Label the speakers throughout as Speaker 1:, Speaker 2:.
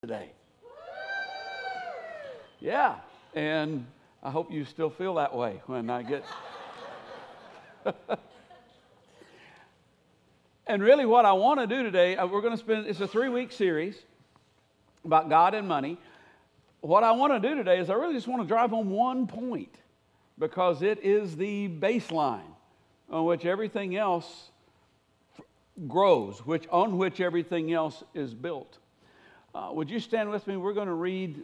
Speaker 1: today. Yeah, and I hope you still feel that way when I get. and really, what I want to do today, uh, we're going to spend, it's a three week series about God and money. What I want to do today is I really just want to drive home one point because it is the baseline on which everything else grows, which, on which everything else is built. Uh, would you stand with me? We're going to read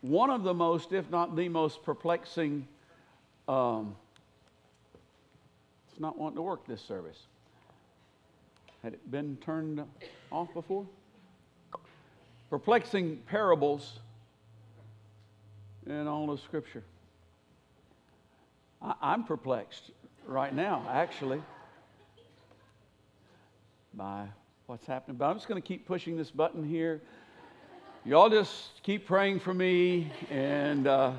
Speaker 1: one of the most, if not the most perplexing. Um, it's not wanting to work this service. Had it been turned off before? Perplexing parables in all of Scripture. I, I'm perplexed right now, actually, by what's happening. But I'm just going to keep pushing this button here. Y'all just keep praying for me, and uh,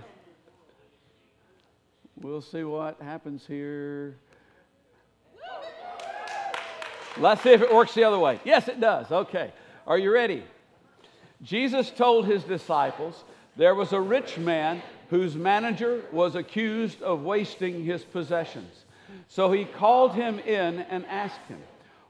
Speaker 1: we'll see what happens here. Let's see if it works the other way. Yes, it does. Okay. Are you ready? Jesus told his disciples there was a rich man whose manager was accused of wasting his possessions. So he called him in and asked him,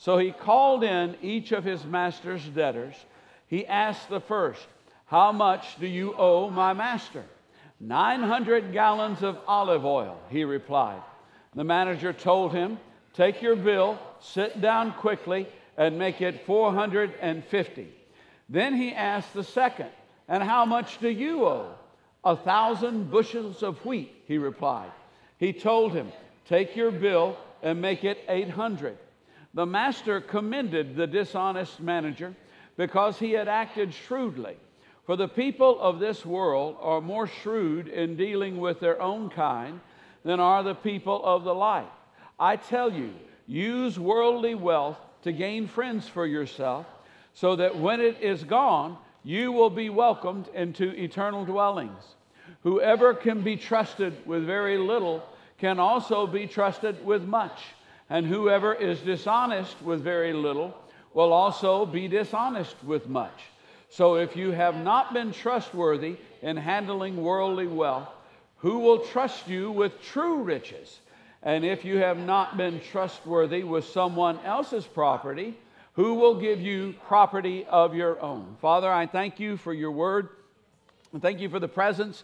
Speaker 1: So he called in each of his master's debtors. He asked the first, How much do you owe my master? 900 gallons of olive oil, he replied. The manager told him, Take your bill, sit down quickly, and make it 450. Then he asked the second, And how much do you owe? A thousand bushels of wheat, he replied. He told him, Take your bill and make it 800. The master commended the dishonest manager because he had acted shrewdly. For the people of this world are more shrewd in dealing with their own kind than are the people of the light. I tell you, use worldly wealth to gain friends for yourself, so that when it is gone, you will be welcomed into eternal dwellings. Whoever can be trusted with very little can also be trusted with much and whoever is dishonest with very little will also be dishonest with much. So if you have not been trustworthy in handling worldly wealth, who will trust you with true riches? And if you have not been trustworthy with someone else's property, who will give you property of your own? Father, I thank you for your word. And thank you for the presence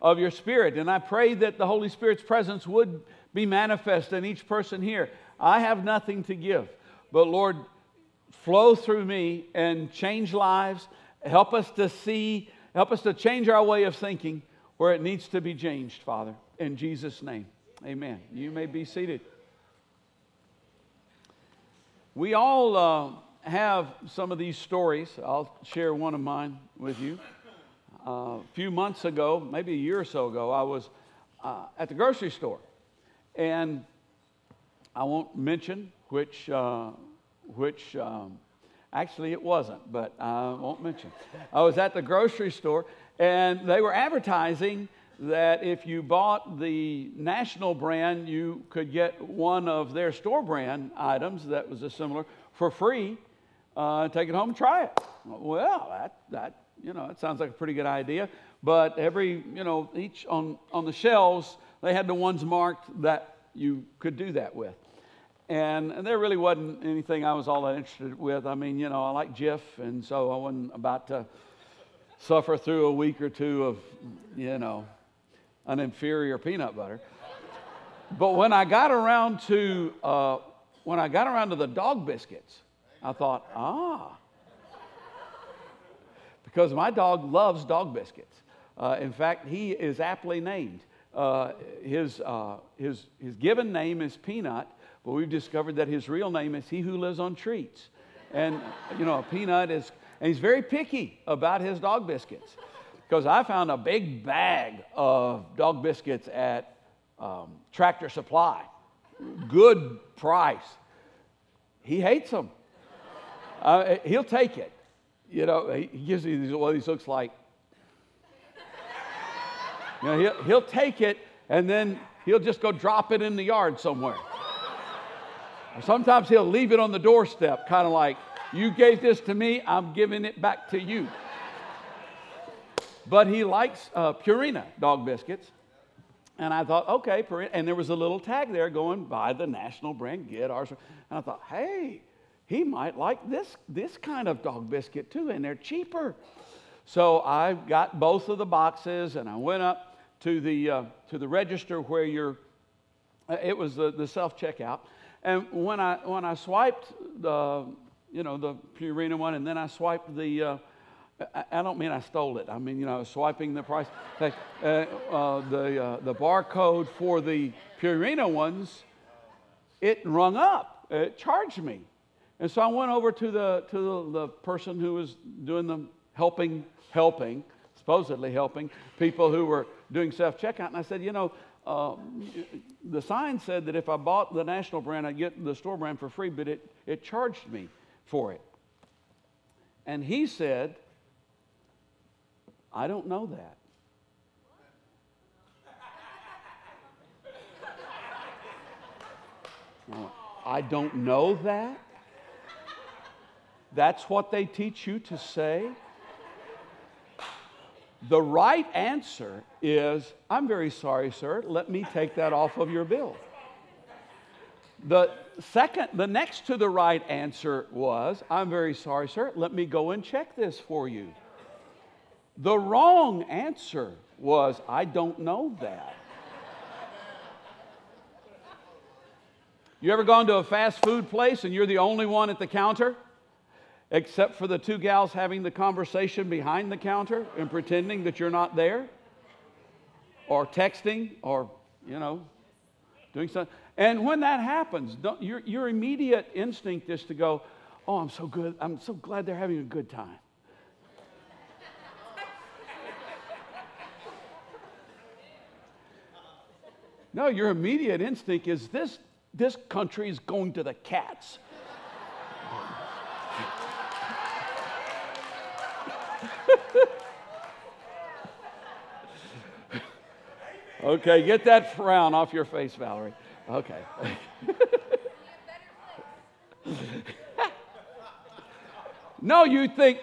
Speaker 1: of your spirit. And I pray that the Holy Spirit's presence would be manifest in each person here. I have nothing to give. But Lord, flow through me and change lives. Help us to see, help us to change our way of thinking where it needs to be changed, Father. In Jesus' name, amen. You may be seated. We all uh, have some of these stories. I'll share one of mine with you. Uh, a few months ago, maybe a year or so ago, I was uh, at the grocery store. And I won't mention which, uh, which um, actually it wasn't, but I won't mention. I was at the grocery store and they were advertising that if you bought the national brand, you could get one of their store brand items that was a similar for free. Uh, take it home and try it. Well, that, that, you know, that sounds like a pretty good idea. But every, you know, each on, on the shelves, they had the ones marked that you could do that with. And, there really wasn't anything I was all that interested with. I mean, you know, I like Jif, and so I wasn't about to suffer through a week or two of, you know, an inferior peanut butter. But when I got around to uh, when I got around to the dog biscuits, I thought, ah, because my dog loves dog biscuits. Uh, in fact, he is aptly named. Uh, his, uh, his, his given name is Peanut, but we've discovered that his real name is He Who Lives on Treats. And, you know, a Peanut is, and he's very picky about his dog biscuits. because I found a big bag of dog biscuits at um, Tractor Supply. Good price. He hates them. Uh, he'll take it. You know, he gives me what he looks like. You know, he'll, he'll take it and then he'll just go drop it in the yard somewhere. Sometimes he'll leave it on the doorstep, kind of like, You gave this to me, I'm giving it back to you. But he likes uh, Purina dog biscuits. And I thought, okay, Purina. And there was a little tag there going, buy the national brand, get ours. And I thought, hey, he might like this, this kind of dog biscuit too, and they're cheaper. So I got both of the boxes and I went up to the, uh, to the register where you're, uh, it was the, the self checkout. And when I, when I swiped the, you know, the Purina one, and then I swiped the, uh, I don't mean I stole it. I mean, you know, swiping the price. Uh, uh, the, uh, the barcode for the Purina ones, it rung up. It charged me. And so I went over to the, to the, the person who was doing the helping, helping, supposedly helping people who were doing self checkout. And I said, you know, um, the sign said that if I bought the national brand, I'd get the store brand for free, but it, it charged me for it. And he said, I don't know that. I don't know that. That's what they teach you to say. The right answer is, I'm very sorry, sir. Let me take that off of your bill. The second, the next to the right answer was, I'm very sorry, sir. Let me go and check this for you. The wrong answer was, I don't know that. You ever gone to a fast food place and you're the only one at the counter? Except for the two gals having the conversation behind the counter and pretending that you're not there? Or texting or, you know, doing something. And when that happens, your, your immediate instinct is to go, Oh, I'm so good. I'm so glad they're having a good time. No, your immediate instinct is this, this country is going to the cats. Okay, get that frown off your face, Valerie. Okay. no, you think,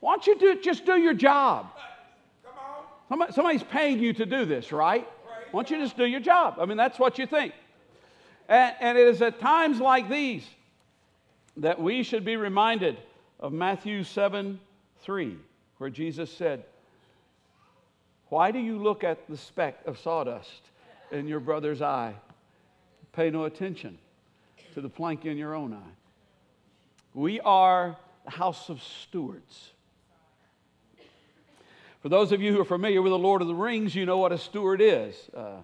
Speaker 1: why don't you do, just do your job? somebody's paying you to do this, right? Why don't you just do your job? I mean, that's what you think. And, and it is at times like these that we should be reminded of Matthew 7 3, where Jesus said, Why do you look at the speck of sawdust in your brother's eye? Pay no attention to the plank in your own eye. We are the house of stewards. For those of you who are familiar with the Lord of the Rings, you know what a steward is. Uh,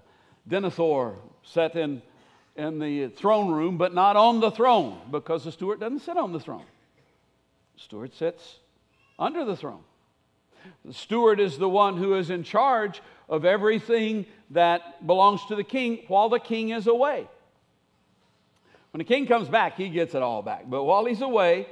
Speaker 1: Denethor sat in, in the throne room, but not on the throne, because the steward doesn't sit on the throne. The steward sits under the throne. The steward is the one who is in charge of everything that belongs to the king while the king is away. When the king comes back, he gets it all back. But while he's away,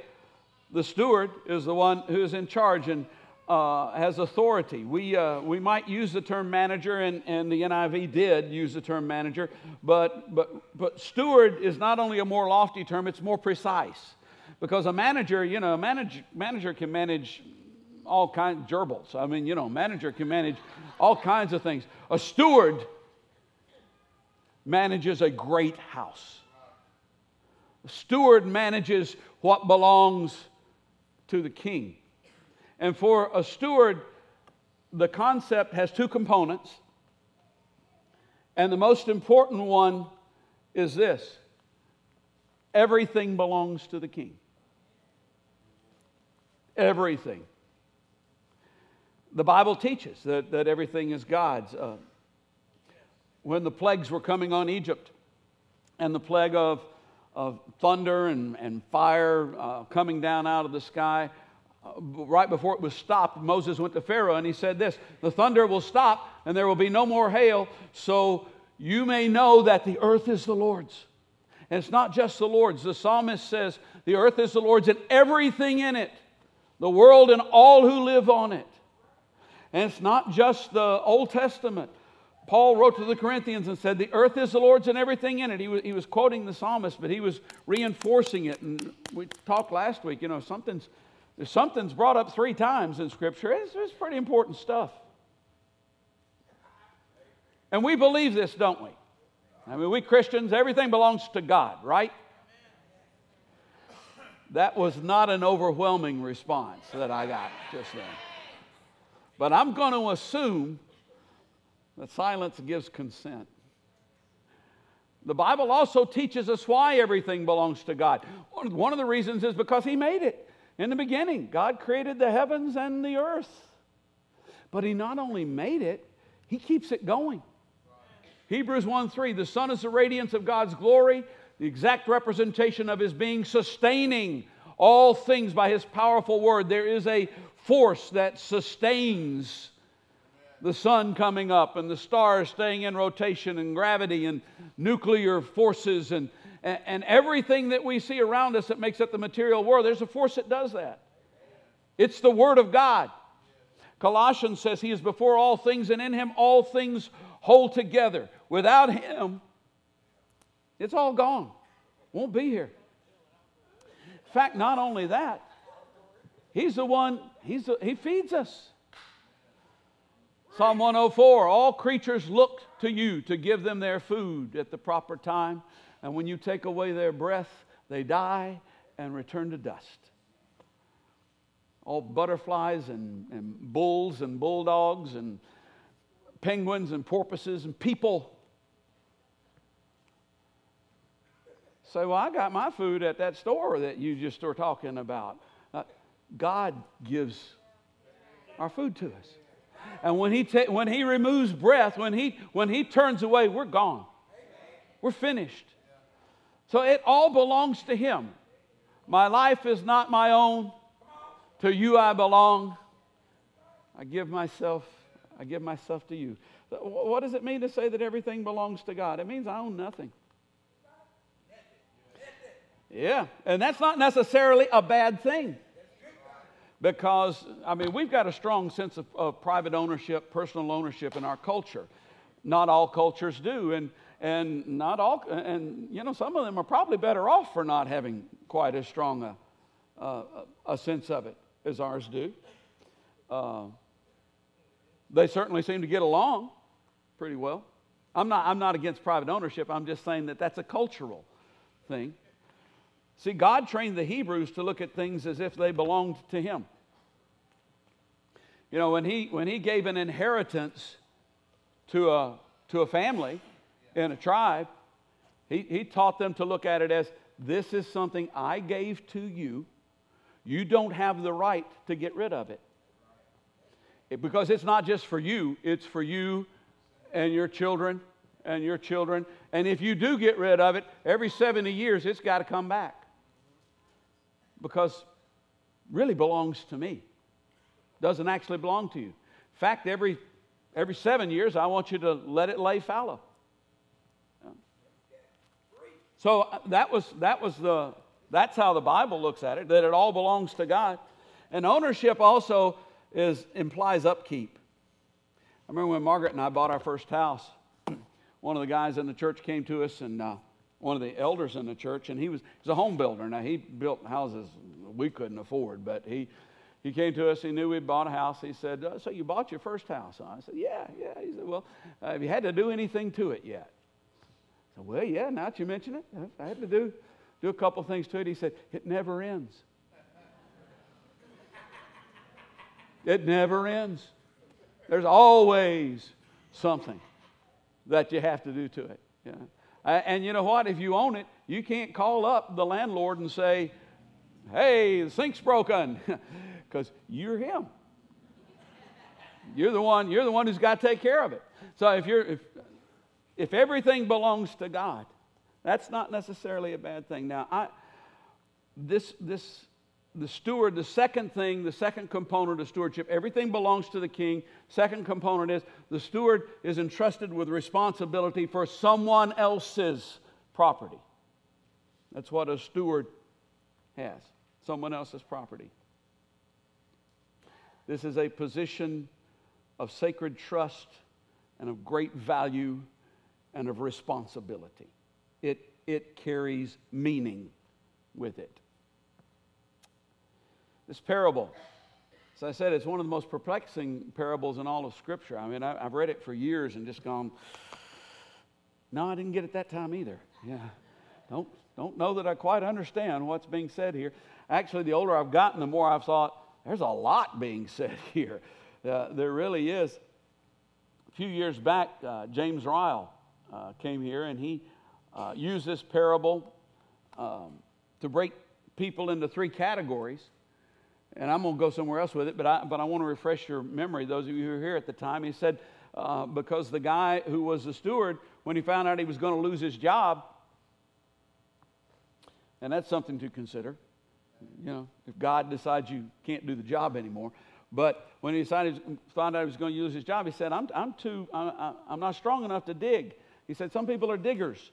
Speaker 1: the steward is the one who is in charge. And uh, has authority. We, uh, we might use the term manager, and, and the NIV did use the term manager, but, but, but steward is not only a more lofty term, it's more precise. Because a manager, you know, a manage, manager can manage all kinds of gerbils. I mean, you know, manager can manage all kinds of things. A steward manages a great house. A steward manages what belongs to the king. And for a steward, the concept has two components. And the most important one is this everything belongs to the king. Everything. The Bible teaches that, that everything is God's. Uh, when the plagues were coming on Egypt, and the plague of, of thunder and, and fire uh, coming down out of the sky, right before it was stopped, Moses went to Pharaoh and he said this The thunder will stop and there will be no more hail, so you may know that the earth is the Lord's. And it's not just the Lord's. The psalmist says, The earth is the Lord's and everything in it, the world and all who live on it. And it's not just the Old Testament. Paul wrote to the Corinthians and said, The earth is the Lord's and everything in it. He was, he was quoting the psalmist, but he was reinforcing it. And we talked last week, you know, something's, something's brought up three times in Scripture. It's, it's pretty important stuff. And we believe this, don't we? I mean, we Christians, everything belongs to God, right? That was not an overwhelming response that I got just then. But I'm going to assume that silence gives consent. The Bible also teaches us why everything belongs to God. One of the reasons is because He made it. In the beginning, God created the heavens and the earth. But He not only made it, He keeps it going. Hebrews 1 3, the Son is the radiance of God's glory, the exact representation of his being, sustaining all things by his powerful word. There is a force that sustains the sun coming up and the stars staying in rotation and gravity and nuclear forces and, and, and everything that we see around us that makes up the material world. There's a force that does that. It's the Word of God. Colossians says, He is before all things, and in Him all things hold together. Without Him, it's all gone. Won't be here. In fact, not only that, He's the one, he's the, He feeds us. Psalm 104 All creatures look to you to give them their food at the proper time. And when you take away their breath, they die and return to dust. All butterflies and, and bulls and bulldogs and penguins and porpoises and people. Say, well, I got my food at that store that you just were talking about. God gives our food to us. And when he, ta- when he removes breath, when he, when he turns away, we're gone. We're finished. So it all belongs to Him. My life is not my own. To you I belong. I give myself I give myself to you. What does it mean to say that everything belongs to God? It means I own nothing. Yeah, and that's not necessarily a bad thing. Because, I mean, we've got a strong sense of, of private ownership, personal ownership in our culture. Not all cultures do, and, and not all, and you know, some of them are probably better off for not having quite as strong a, a, sense of it as ours do. Uh, they certainly seem to get along pretty well. I'm not, I'm not against private ownership. I'm just saying that that's a cultural thing. See, God trained the Hebrews to look at things as if they belonged to Him. You know, when He, when he gave an inheritance to a, to a family and a tribe, he, he taught them to look at it as this is something I gave to you. You don't have the right to get rid of it because it's not just for you, it's for you and your children and your children. And if you do get rid of it, every 70 years it's got to come back because really belongs to me. Doesn't actually belong to you. In fact, every, every seven years, I want you to let it lay fallow. So uh, that was, that was the, that's how the Bible looks at it, that it all belongs to God. And ownership also is, implies upkeep. I remember when Margaret and I bought our first house, one of the guys in the church came to us and uh, one of the elders in the church, and he was he's a home builder. Now, he built houses we couldn't afford, but he, he came to us. He knew we'd bought a house. He said, uh, So you bought your first house? I said, Yeah, yeah. He said, Well, uh, have you had to do anything to it yet? I said, Well, yeah, now that you mention it, I had to do, do a couple things to it. He said, It never ends. It never ends. There's always something that you have to do to it. Yeah. And you know what? If you own it, you can't call up the landlord and say, hey, the sink's broken, because you're him. You're the one, you're the one who's got to take care of it. So if you're if if everything belongs to God, that's not necessarily a bad thing. Now, I this this the steward, the second thing, the second component of stewardship, everything belongs to the king. Second component is the steward is entrusted with responsibility for someone else's property. That's what a steward has someone else's property. This is a position of sacred trust and of great value and of responsibility. It, it carries meaning with it. This parable, as I said, it's one of the most perplexing parables in all of Scripture. I mean, I, have read it for years and just gone, no, I didn't get it that time either. Yeah. Don't, don't know that I quite understand what's being said here. Actually, the older I've gotten, the more I've thought, there's a lot being said here. Uh, there really is. A few years back, uh, James Ryle uh, came here and he uh, used this parable um, to break people into three categories and I'm going to go somewhere else with it, but I, but I want to refresh your memory, those of you who were here at the time. He said, uh, because the guy who was the steward, when he found out he was going to lose his job, and that's something to consider, you know, if God decides you can't do the job anymore. But when he decided, found out he was going to lose his job, he said, I'm, I'm too, I'm, I'm not strong enough to dig. He said, some people are diggers.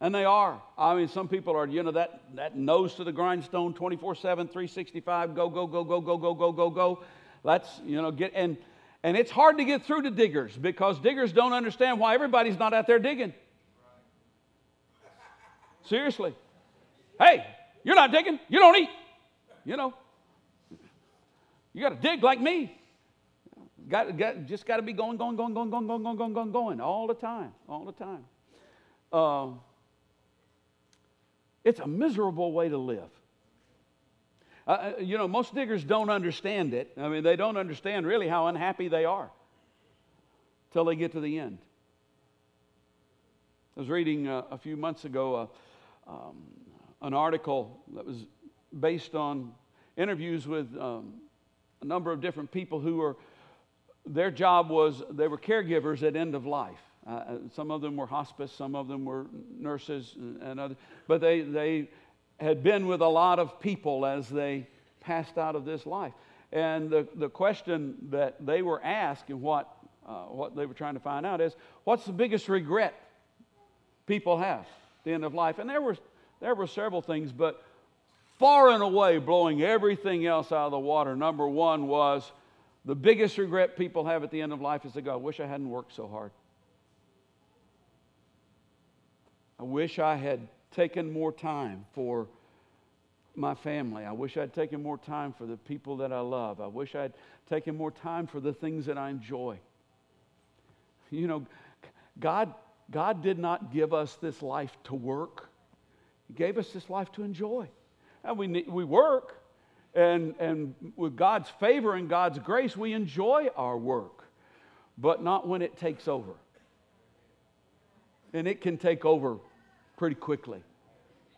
Speaker 1: And they are. I mean, some people are, you know, that, that nose to the grindstone 24 7, 365, go, go, go, go, go, go, go, go, go. That's, you know, get, and, and it's hard to get through to diggers because diggers don't understand why everybody's not out there digging. Seriously. Hey, you're not digging, you don't eat. You know, you got to dig like me. Got, got, just got to be going, going, going, going, going, going, going, going, going, going all the time, all the time. Uh, it's a miserable way to live. Uh, uh, you know, most diggers don't understand it. I mean, they don't understand really how unhappy they are till they get to the end. I was reading uh, a few months ago uh, um, an article that was based on interviews with um, a number of different people who were, their job was, they were caregivers at end of life. Uh, uh, some of them were hospice, some of them were nurses and, and. But they, they had been with a lot of people as they passed out of this life. And the, the question that they were asked and what, uh, what they were trying to find out is what's the biggest regret people have at the end of life? And there were, there were several things, but far and away blowing everything else out of the water, number one was the biggest regret people have at the end of life is they go, I wish I hadn't worked so hard. I wish I had taken more time for my family. I wish I'd taken more time for the people that I love. I wish I'd taken more time for the things that I enjoy. You know, God, God did not give us this life to work, He gave us this life to enjoy. And we, we work, and, and with God's favor and God's grace, we enjoy our work, but not when it takes over and it can take over pretty quickly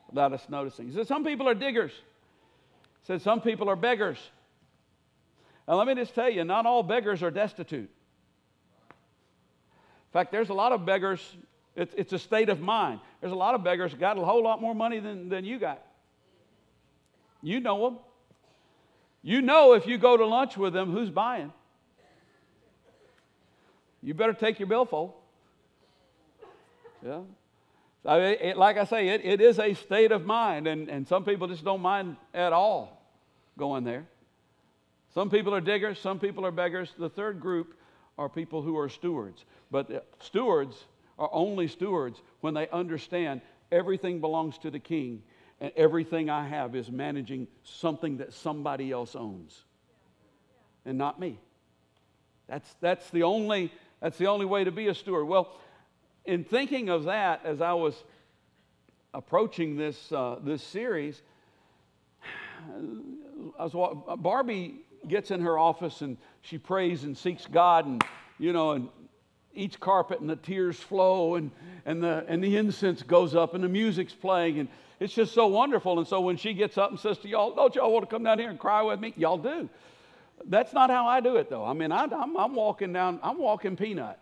Speaker 1: without us noticing. He said, Some people are diggers. He said, Some people are beggars. And let me just tell you, not all beggars are destitute. In fact, there's a lot of beggars, it's, it's a state of mind. There's a lot of beggars got a whole lot more money than, than you got. You know them. You know if you go to lunch with them, who's buying. You better take your billfold. Yeah. It, like I say, it, it is a state of mind, and, and some people just don't mind at all going there. Some people are diggers, some people are beggars. The third group are people who are stewards. But stewards are only stewards when they understand everything belongs to the king and everything I have is managing something that somebody else owns and not me. That's, that's, the only, that's the only way to be a steward. Well, in thinking of that, as I was approaching this, uh, this series, was, Barbie gets in her office and she prays and seeks God, and you know, and each carpet and the tears flow, and, and, the, and the incense goes up, and the music's playing, and it's just so wonderful. And so when she gets up and says to y'all, Don't y'all want to come down here and cry with me? Y'all do. That's not how I do it, though. I mean, I, I'm, I'm walking down, I'm walking peanut.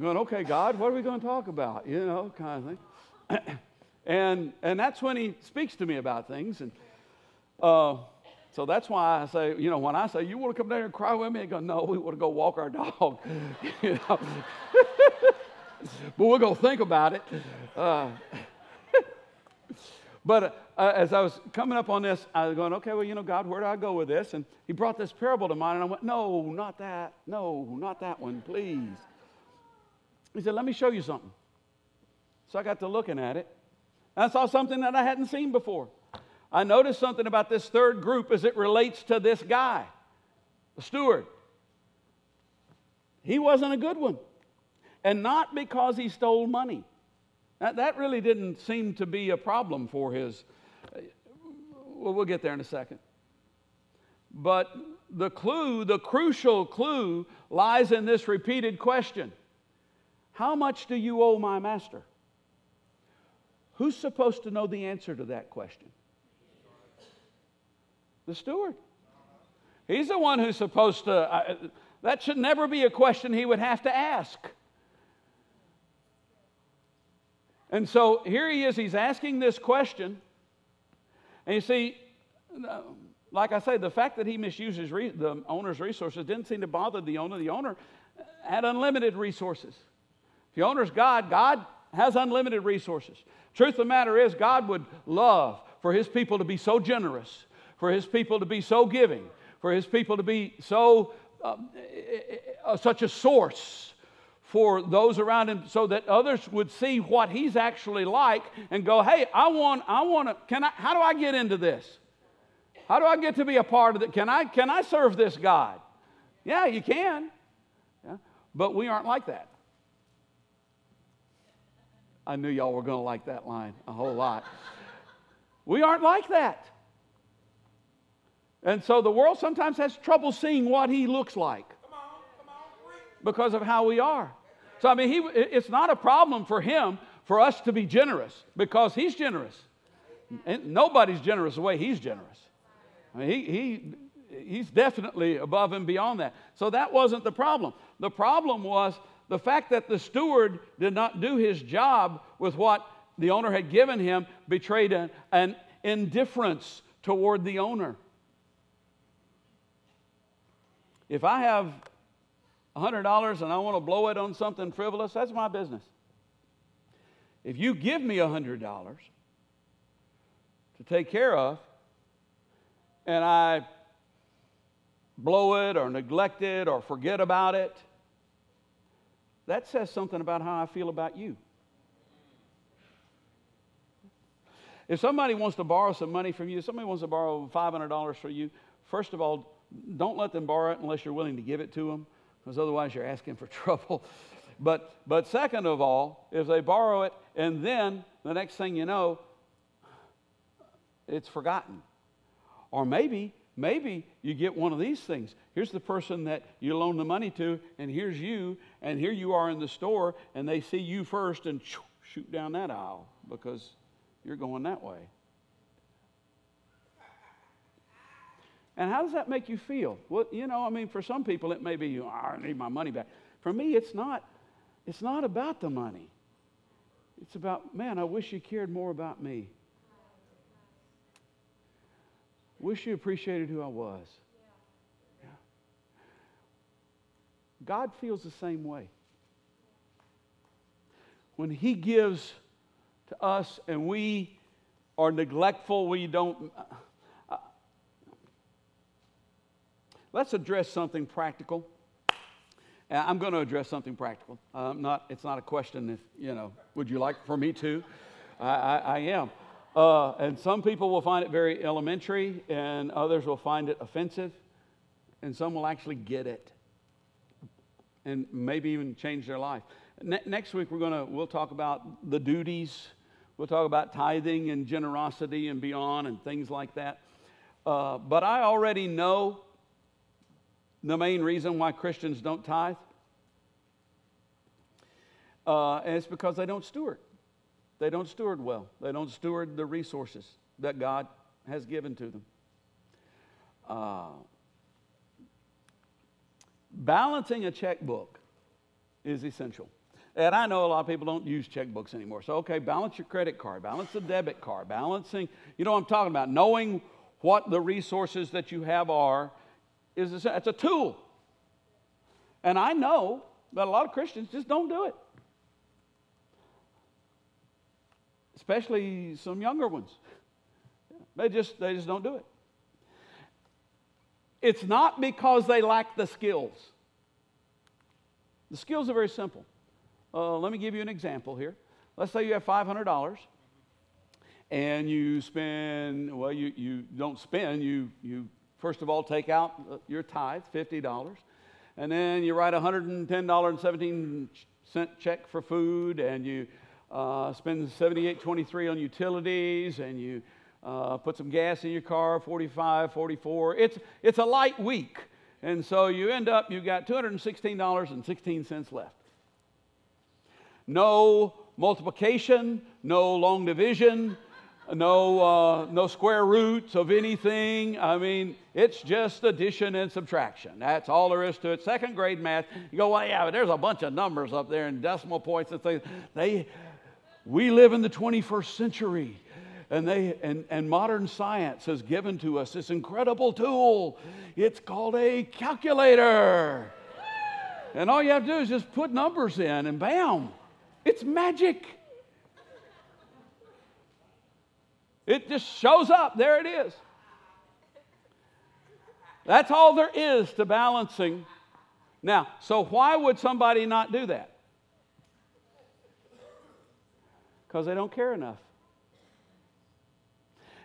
Speaker 1: Going, okay, God, what are we going to talk about? You know, kind of thing. And, and that's when he speaks to me about things. And uh, so that's why I say, you know, when I say, you want to come down here and cry with me? I go, no, we want to go walk our dog. you know? but we're going to think about it. Uh, but uh, as I was coming up on this, I was going, okay, well, you know, God, where do I go with this? And he brought this parable to mind, and I went, no, not that. No, not that one, please. He said, let me show you something. So I got to looking at it. I saw something that I hadn't seen before. I noticed something about this third group as it relates to this guy, the steward. He wasn't a good one. And not because he stole money. That, that really didn't seem to be a problem for his. Well, we'll get there in a second. But the clue, the crucial clue, lies in this repeated question How much do you owe my master? Who's supposed to know the answer to that question? The steward. He's the one who's supposed to, that should never be a question he would have to ask. And so here he is, he's asking this question. And you see, like I say, the fact that he misuses re- the owner's resources didn't seem to bother the owner. The owner had unlimited resources. If the owner's God, God has unlimited resources. Truth of the matter is, God would love for his people to be so generous, for his people to be so giving, for his people to be so uh, such a source for those around him so that others would see what he's actually like and go, hey, I want, I want to, can I, how do I get into this? How do I get to be a part of it? Can I, can I serve this God? Yeah, you can. Yeah. But we aren't like that. I knew y'all were going to like that line a whole lot. we aren't like that. And so the world sometimes has trouble seeing what he looks like because of how we are. So, I mean, he, it's not a problem for him for us to be generous because he's generous. And nobody's generous the way he's generous. I mean, he, he, he's definitely above and beyond that. So that wasn't the problem. The problem was the fact that the steward did not do his job with what the owner had given him betrayed an, an indifference toward the owner. If I have $100 and I want to blow it on something frivolous, that's my business. If you give me $100 to take care of, and I blow it or neglect it or forget about it, that says something about how I feel about you. If somebody wants to borrow some money from you, if somebody wants to borrow $500 from you, first of all, don't let them borrow it unless you're willing to give it to them, because otherwise you're asking for trouble. But, but second of all, if they borrow it and then the next thing you know, it's forgotten. Or maybe Maybe you get one of these things. Here's the person that you loan the money to, and here's you, and here you are in the store, and they see you first and shoot down that aisle because you're going that way. And how does that make you feel? Well, you know, I mean, for some people it may be, oh, I need my money back. For me, it's not. It's not about the money. It's about, man, I wish you cared more about me. Wish you appreciated who I was. Yeah. God feels the same way. When He gives to us and we are neglectful, we don't. Uh, uh, let's address something practical. I'm going to address something practical. Um, not, it's not a question if, you know, would you like for me to? I, I, I am. Uh, and some people will find it very elementary, and others will find it offensive, and some will actually get it and maybe even change their life. Ne- next week, we're gonna, we'll talk about the duties. We'll talk about tithing and generosity and beyond and things like that. Uh, but I already know the main reason why Christians don't tithe. Uh, and it's because they don't steward. They don't steward well. They don't steward the resources that God has given to them. Uh, balancing a checkbook is essential. And I know a lot of people don't use checkbooks anymore. So, okay, balance your credit card, balance the debit card, balancing, you know what I'm talking about. Knowing what the resources that you have are is it's a tool. And I know that a lot of Christians just don't do it. Especially some younger ones. They just they just don't do it. It's not because they lack the skills. The skills are very simple. Uh, let me give you an example here. Let's say you have $500 and you spend, well, you, you don't spend, you, you first of all take out uh, your tithe, $50, and then you write a $110.17 check for food, and you uh, spend 78.23 on utilities, and you uh, put some gas in your car, 45, 44. It's, it's a light week. And so you end up, you've got $216.16 left. No multiplication, no long division, no, uh, no square roots of anything. I mean, it's just addition and subtraction. That's all there is to it. Second grade math, you go, well, yeah, but there's a bunch of numbers up there and decimal points and things. They, we live in the 21st century and, they, and, and modern science has given to us this incredible tool. It's called a calculator. And all you have to do is just put numbers in, and bam, it's magic. It just shows up. There it is. That's all there is to balancing. Now, so why would somebody not do that? Because they don't care enough.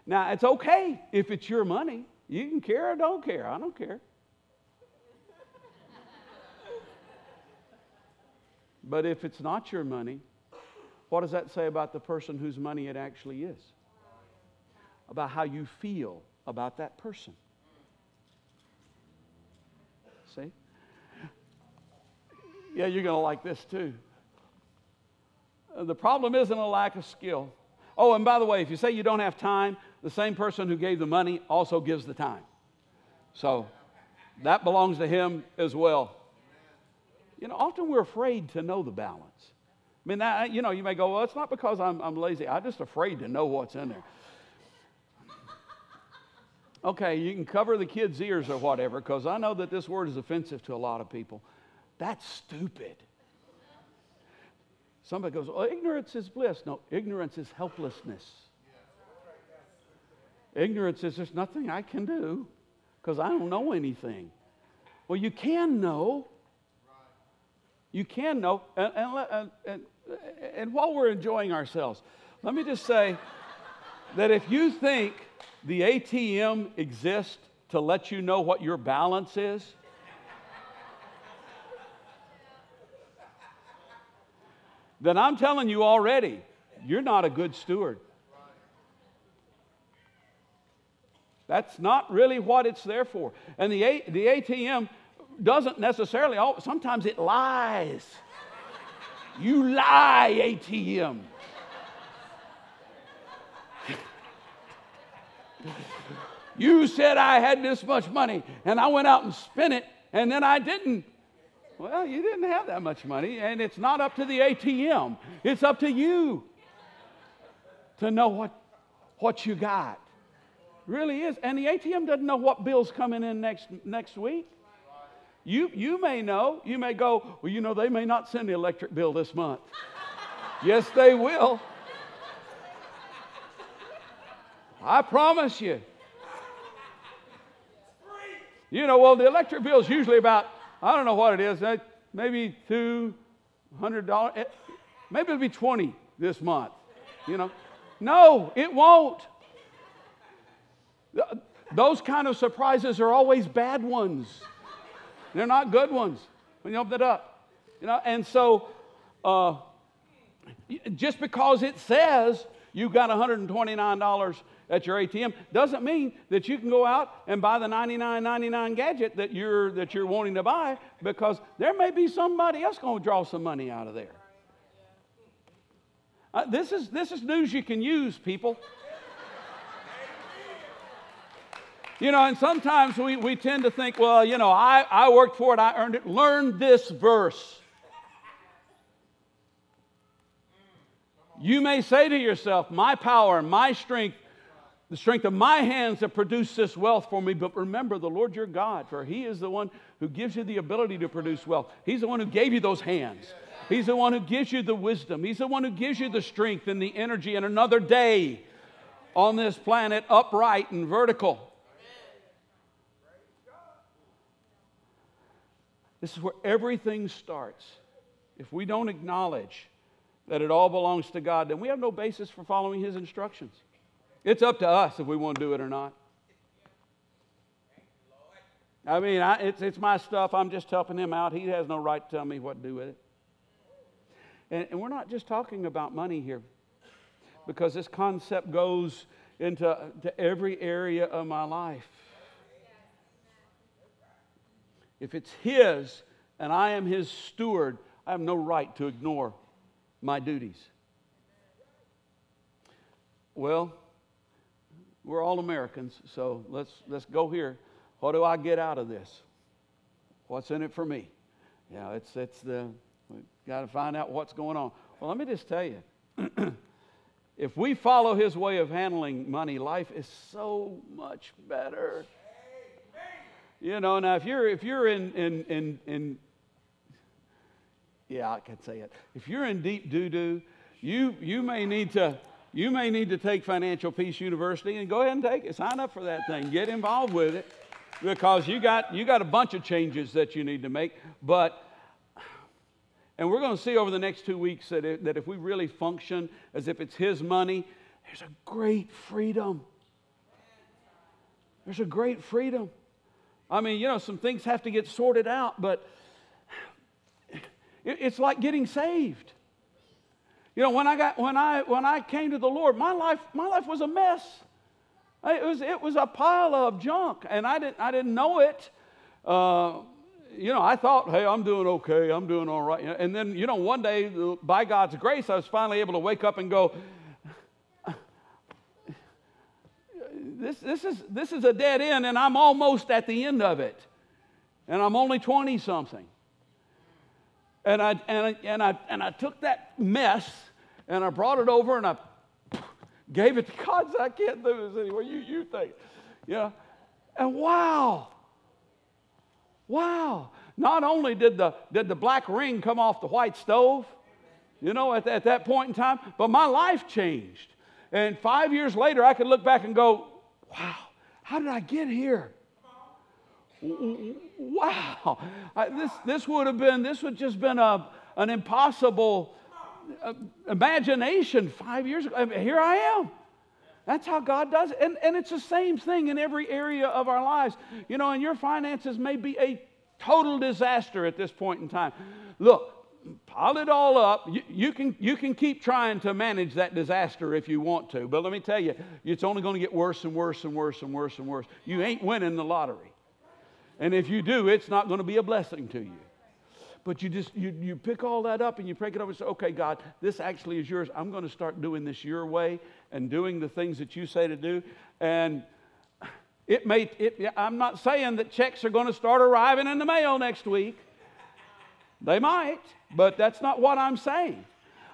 Speaker 1: Now, it's okay if it's your money. You can care or don't care. I don't care. but if it's not your money, what does that say about the person whose money it actually is? About how you feel about that person. See? Yeah, you're going to like this too. The problem isn't a lack of skill. Oh, and by the way, if you say you don't have time, the same person who gave the money also gives the time. So that belongs to him as well. You know, often we're afraid to know the balance. I mean, that, you know, you may go, well, it's not because I'm, I'm lazy. I'm just afraid to know what's in there. Okay, you can cover the kids' ears or whatever, because I know that this word is offensive to a lot of people. That's stupid. Somebody goes, oh, ignorance is bliss. No, ignorance is helplessness. Ignorance is there's nothing I can do because I don't know anything. Well, you can know. You can know. And, and, and, and while we're enjoying ourselves, let me just say that if you think the ATM exists to let you know what your balance is, then I'm telling you already, you're not a good steward. That's not really what it's there for. And the, A, the ATM doesn't necessarily, sometimes it lies. You lie, ATM. you said I had this much money and I went out and spent it and then I didn't. Well, you didn't have that much money, and it's not up to the ATM. It's up to you to know what, what you got really is. And the ATM doesn't know what bill's coming in next, next week. You, you may know. You may go, well, you know, they may not send the electric bill this month. yes, they will. I promise you. You know, well, the electric bill is usually about, I don't know what it is, maybe $200. Eh, maybe it'll be 20 this month. You know, no, it won't. Those kind of surprises are always bad ones. They're not good ones when you open it up. You know, and so uh, just because it says you've got $129 at your ATM doesn't mean that you can go out and buy the 99.99 gadget that you're that you're wanting to buy because there may be somebody else going to draw some money out of there. Uh, this is this is news you can use, people. You know, and sometimes we, we tend to think, well, you know, I, I worked for it, I earned it. Learn this verse. You may say to yourself, My power, my strength, the strength of my hands have produced this wealth for me. But remember the Lord your God, for He is the one who gives you the ability to produce wealth. He's the one who gave you those hands. He's the one who gives you the wisdom. He's the one who gives you the strength and the energy and another day on this planet upright and vertical. This is where everything starts. If we don't acknowledge that it all belongs to God, then we have no basis for following His instructions. It's up to us if we want to do it or not. I mean, I, it's, it's my stuff. I'm just helping him out. He has no right to tell me what to do with it. And, and we're not just talking about money here, because this concept goes into to every area of my life. If it's His and I am His steward, I have no right to ignore my duties. Well, we're all Americans, so let's, let's go here. What do I get out of this? What's in it for me? Yeah, it's, it's the, we've got to find out what's going on. Well, let me just tell you if we follow his way of handling money, life is so much better. You know, now if you're if you're in in in, in yeah, I can say it. If you're in deep doo doo, you you may need to you may need to take Financial Peace University and go ahead and take it. Sign up for that thing. Get involved with it because you got you got a bunch of changes that you need to make. But and we're going to see over the next two weeks that, it, that if we really function as if it's His money, there's a great freedom. There's a great freedom. I mean, you know, some things have to get sorted out, but it's like getting saved. You know, when I got when I when I came to the Lord, my life my life was a mess. It was it was a pile of junk, and I didn't I didn't know it. Uh, you know, I thought, hey, I'm doing okay, I'm doing all right. And then, you know, one day, by God's grace, I was finally able to wake up and go, this, this, is, this is a dead end, and I'm almost at the end of it. And I'm only 20 something. And I, and, I, and, I, and I took that mess and I brought it over and I gave it to God. I, can't do this anymore. You, you think. Yeah. And wow. Wow. Not only did the, did the black ring come off the white stove, you know, at, at that point in time, but my life changed. And five years later, I could look back and go, wow, how did I get here? Wow. I, this, this would have been, this would just been a, an impossible uh, imagination five years ago. I mean, here I am. That's how God does it. And, and it's the same thing in every area of our lives. You know, and your finances may be a total disaster at this point in time. Look, pile it all up. You, you, can, you can keep trying to manage that disaster if you want to, but let me tell you, it's only going to get worse and worse and worse and worse and worse. You ain't winning the lottery. And if you do, it's not going to be a blessing to you. But you just you, you pick all that up and you break it over and say, okay, God, this actually is yours. I'm going to start doing this your way and doing the things that you say to do. And it may, it, I'm not saying that checks are going to start arriving in the mail next week. They might, but that's not what I'm saying.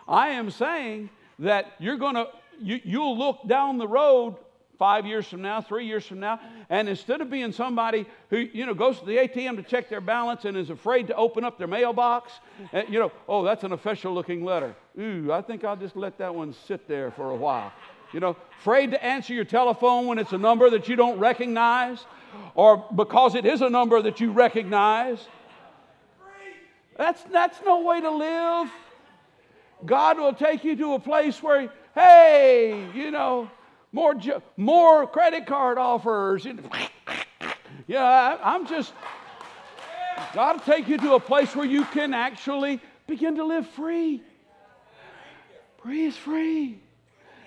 Speaker 1: I am saying that you're going to, you, you'll look down the road five years from now, three years from now, and instead of being somebody who, you know, goes to the ATM to check their balance and is afraid to open up their mailbox, and, you know, oh, that's an official looking letter. Ooh, I think I'll just let that one sit there for a while. You know, afraid to answer your telephone when it's a number that you don't recognize, or because it is a number that you recognize. That's, that's no way to live. God will take you to a place where, hey, you know, more, more credit card offers. Yeah, I'm just, God will take you to a place where you can actually begin to live free. Free is free.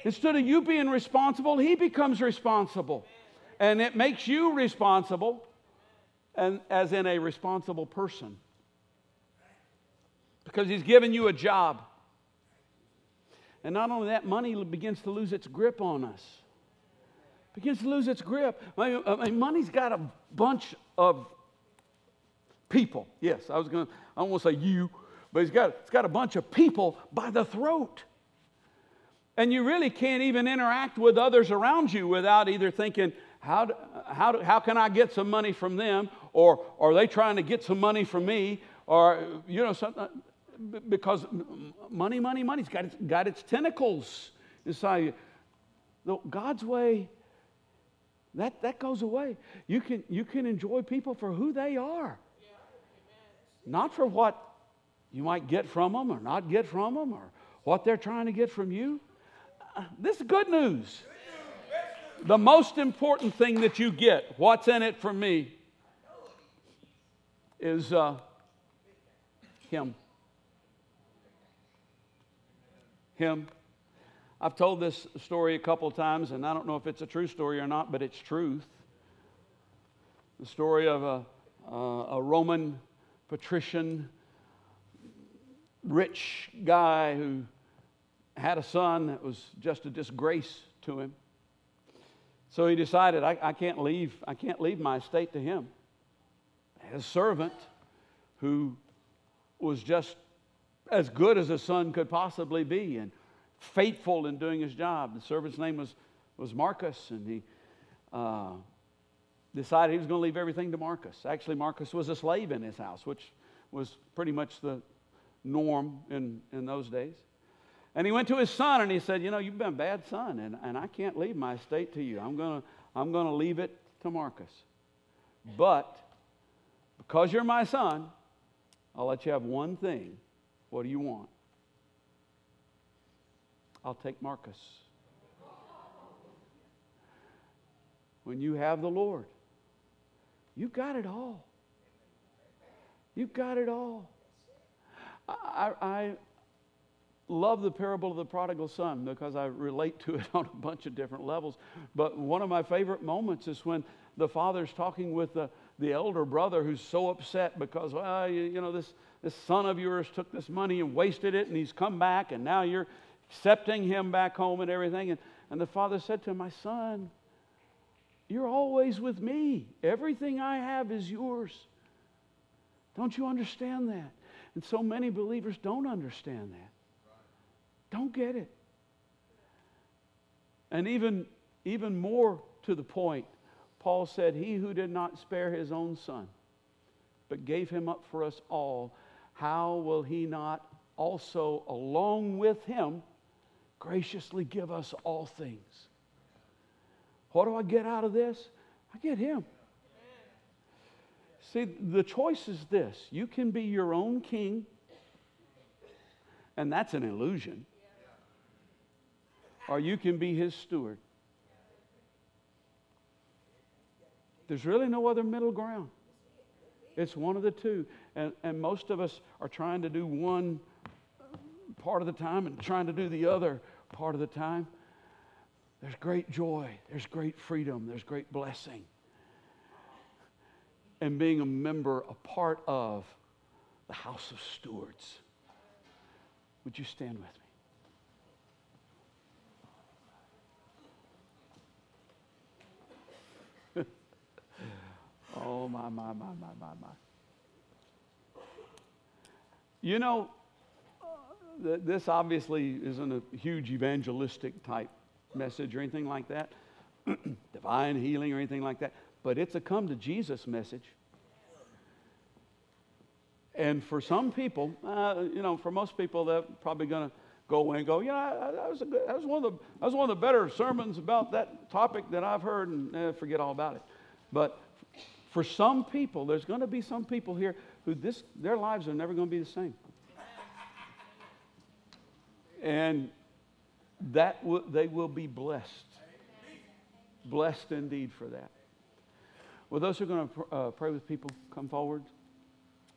Speaker 1: Instead of you being responsible, He becomes responsible. And it makes you responsible, and as in a responsible person. Because He's given you a job. And not only that, money begins to lose its grip on us. Begins to lose its grip. I mean, money's got a bunch of people. Yes, I was going to, I don't want to say you, but it's got, it's got a bunch of people by the throat. And you really can't even interact with others around you without either thinking, how, do, how, do, how can I get some money from them? Or, or are they trying to get some money from me? Or, you know, something, because money, money, money's got its, got its tentacles inside you. God's way, that, that goes away. You can, you can enjoy people for who they are, not for what you might get from them or not get from them or what they're trying to get from you. Uh, this is good news. The most important thing that you get, what's in it for me, is uh, Him. Him. I've told this story a couple times, and I don't know if it's a true story or not, but it's truth. The story of a, uh, a Roman patrician, rich guy who had a son that was just a disgrace to him. So he decided, I, I, can't leave, I can't leave my estate to him. His servant, who was just as good as a son could possibly be and faithful in doing his job. The servant's name was, was Marcus, and he uh, decided he was going to leave everything to Marcus. Actually, Marcus was a slave in his house, which was pretty much the norm in, in those days. And he went to his son and he said, You know, you've been a bad son, and, and I can't leave my estate to you. I'm going to I'm going to leave it to Marcus. But because you're my son, I'll let you have one thing. What do you want? I'll take Marcus. When you have the Lord, you've got it all. You've got it all. I, I love the parable of the prodigal son because I relate to it on a bunch of different levels. But one of my favorite moments is when the father's talking with the, the elder brother who's so upset because, well, you, you know, this, this son of yours took this money and wasted it and he's come back and now you're accepting him back home and everything. And, and the father said to him, My son, you're always with me. Everything I have is yours. Don't you understand that? And so many believers don't understand that. Don't get it. And even, even more to the point, Paul said, He who did not spare his own son, but gave him up for us all, how will he not also, along with him, graciously give us all things? What do I get out of this? I get him. See, the choice is this you can be your own king, and that's an illusion or you can be his steward. There's really no other middle ground. It's one of the two. And, and most of us are trying to do one part of the time and trying to do the other part of the time. There's great joy, there's great freedom, there's great blessing. And being a member, a part of the house of stewards. Would you stand with me? Oh, my, my, my, my, my, my. You know, th- this obviously isn't a huge evangelistic type message or anything like that, divine healing or anything like that, but it's a come to Jesus message. And for some people, uh, you know, for most people, they're probably going to go away and go, yeah, that was, a good, that, was one of the, that was one of the better sermons about that topic that I've heard, and eh, forget all about it. But for some people, there's going to be some people here who this, their lives are never going to be the same. And that w- they will be blessed. Blessed indeed for that. Well, those who are going to pr- uh, pray with people, come forward.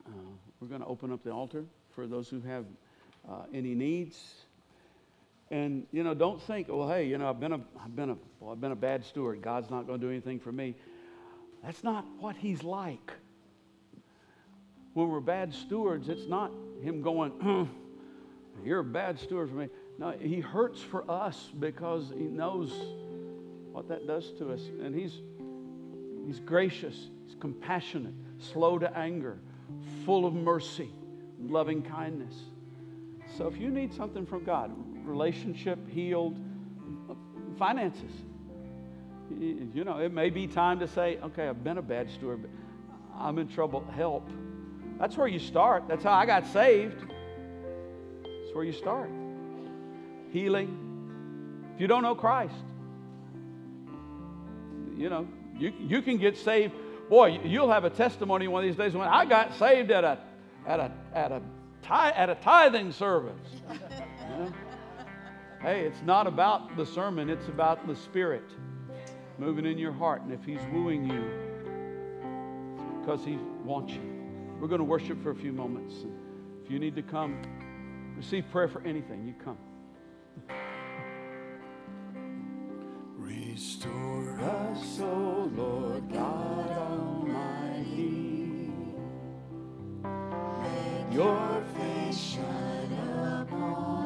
Speaker 1: Uh, we're going to open up the altar for those who have uh, any needs. And you know, don't think, well, hey, you know, I've been a, I've been a, well, I've been a bad steward. God's not going to do anything for me. That's not what he's like. When we're bad stewards, it's not him going, You're a bad steward for me. No, he hurts for us because he knows what that does to us. And he's, he's gracious, he's compassionate, slow to anger, full of mercy, loving kindness.
Speaker 2: So if you need something from God, relationship healed, finances, you know, it may be time to say, okay, I've been a bad steward, but I'm in trouble, help. That's where you start. That's how I got saved. That's where you start. Healing. If you don't know Christ, you know, you, you can get saved. Boy, you'll have a testimony one of these days when I got saved at a, at a, at a, at a tithing service. You know? Hey, it's not about the sermon, it's about the Spirit moving in your heart. And if He's wooing you, because He wants you. We're going to worship for a few moments. If you need to come, receive prayer for anything, you come. Restore us, O Lord God Almighty. Make your face shine upon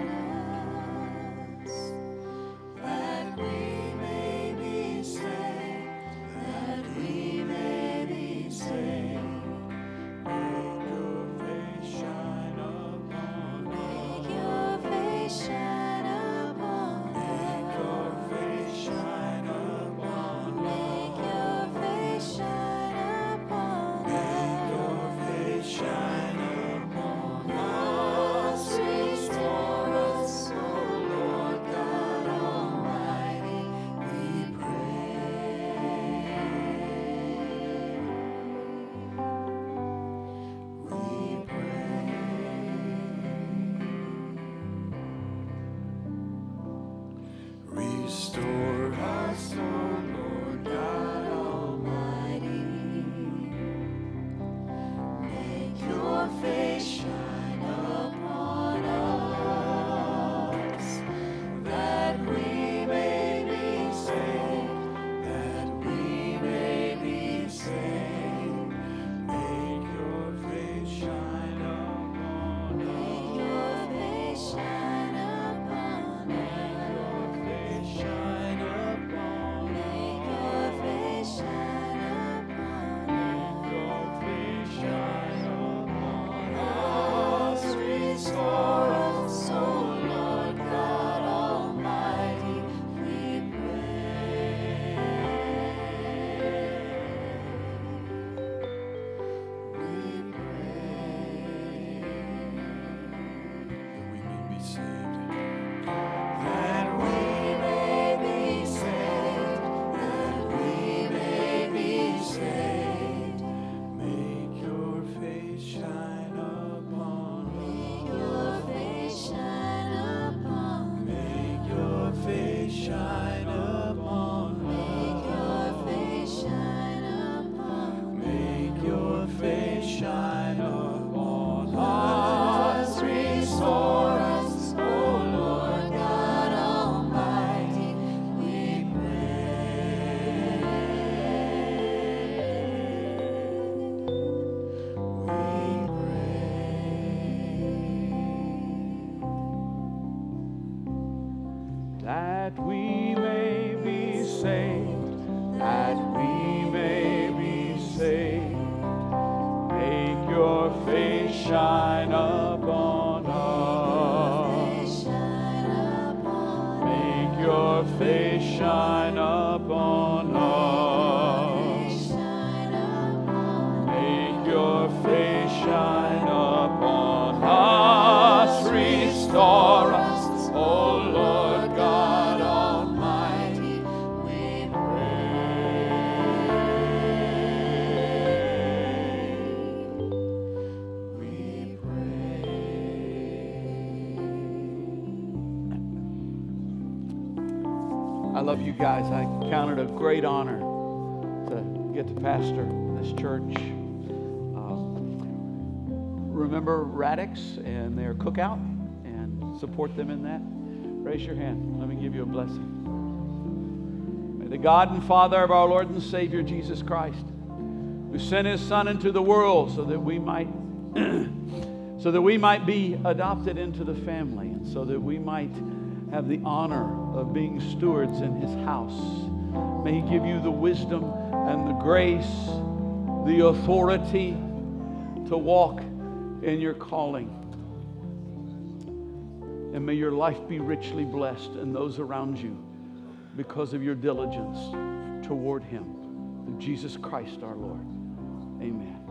Speaker 2: shine upon us.
Speaker 1: Restore us, O Lord God Almighty. we pray. We pray.
Speaker 2: I love you guys. I count it a great honor to get to pastor this church. Remember Radix and their cookout and support them in that? Raise your hand. Let me give you a blessing. May the God and Father of our Lord and Savior Jesus Christ, who sent his Son into the world so that we might so that we might be adopted into the family and so that we might have the honor of being stewards in his house. May he give you the wisdom and the grace, the authority to walk in your calling.
Speaker 1: And may your life be richly blessed and those around you because of your diligence toward Him. Through Jesus Christ our Lord. Amen.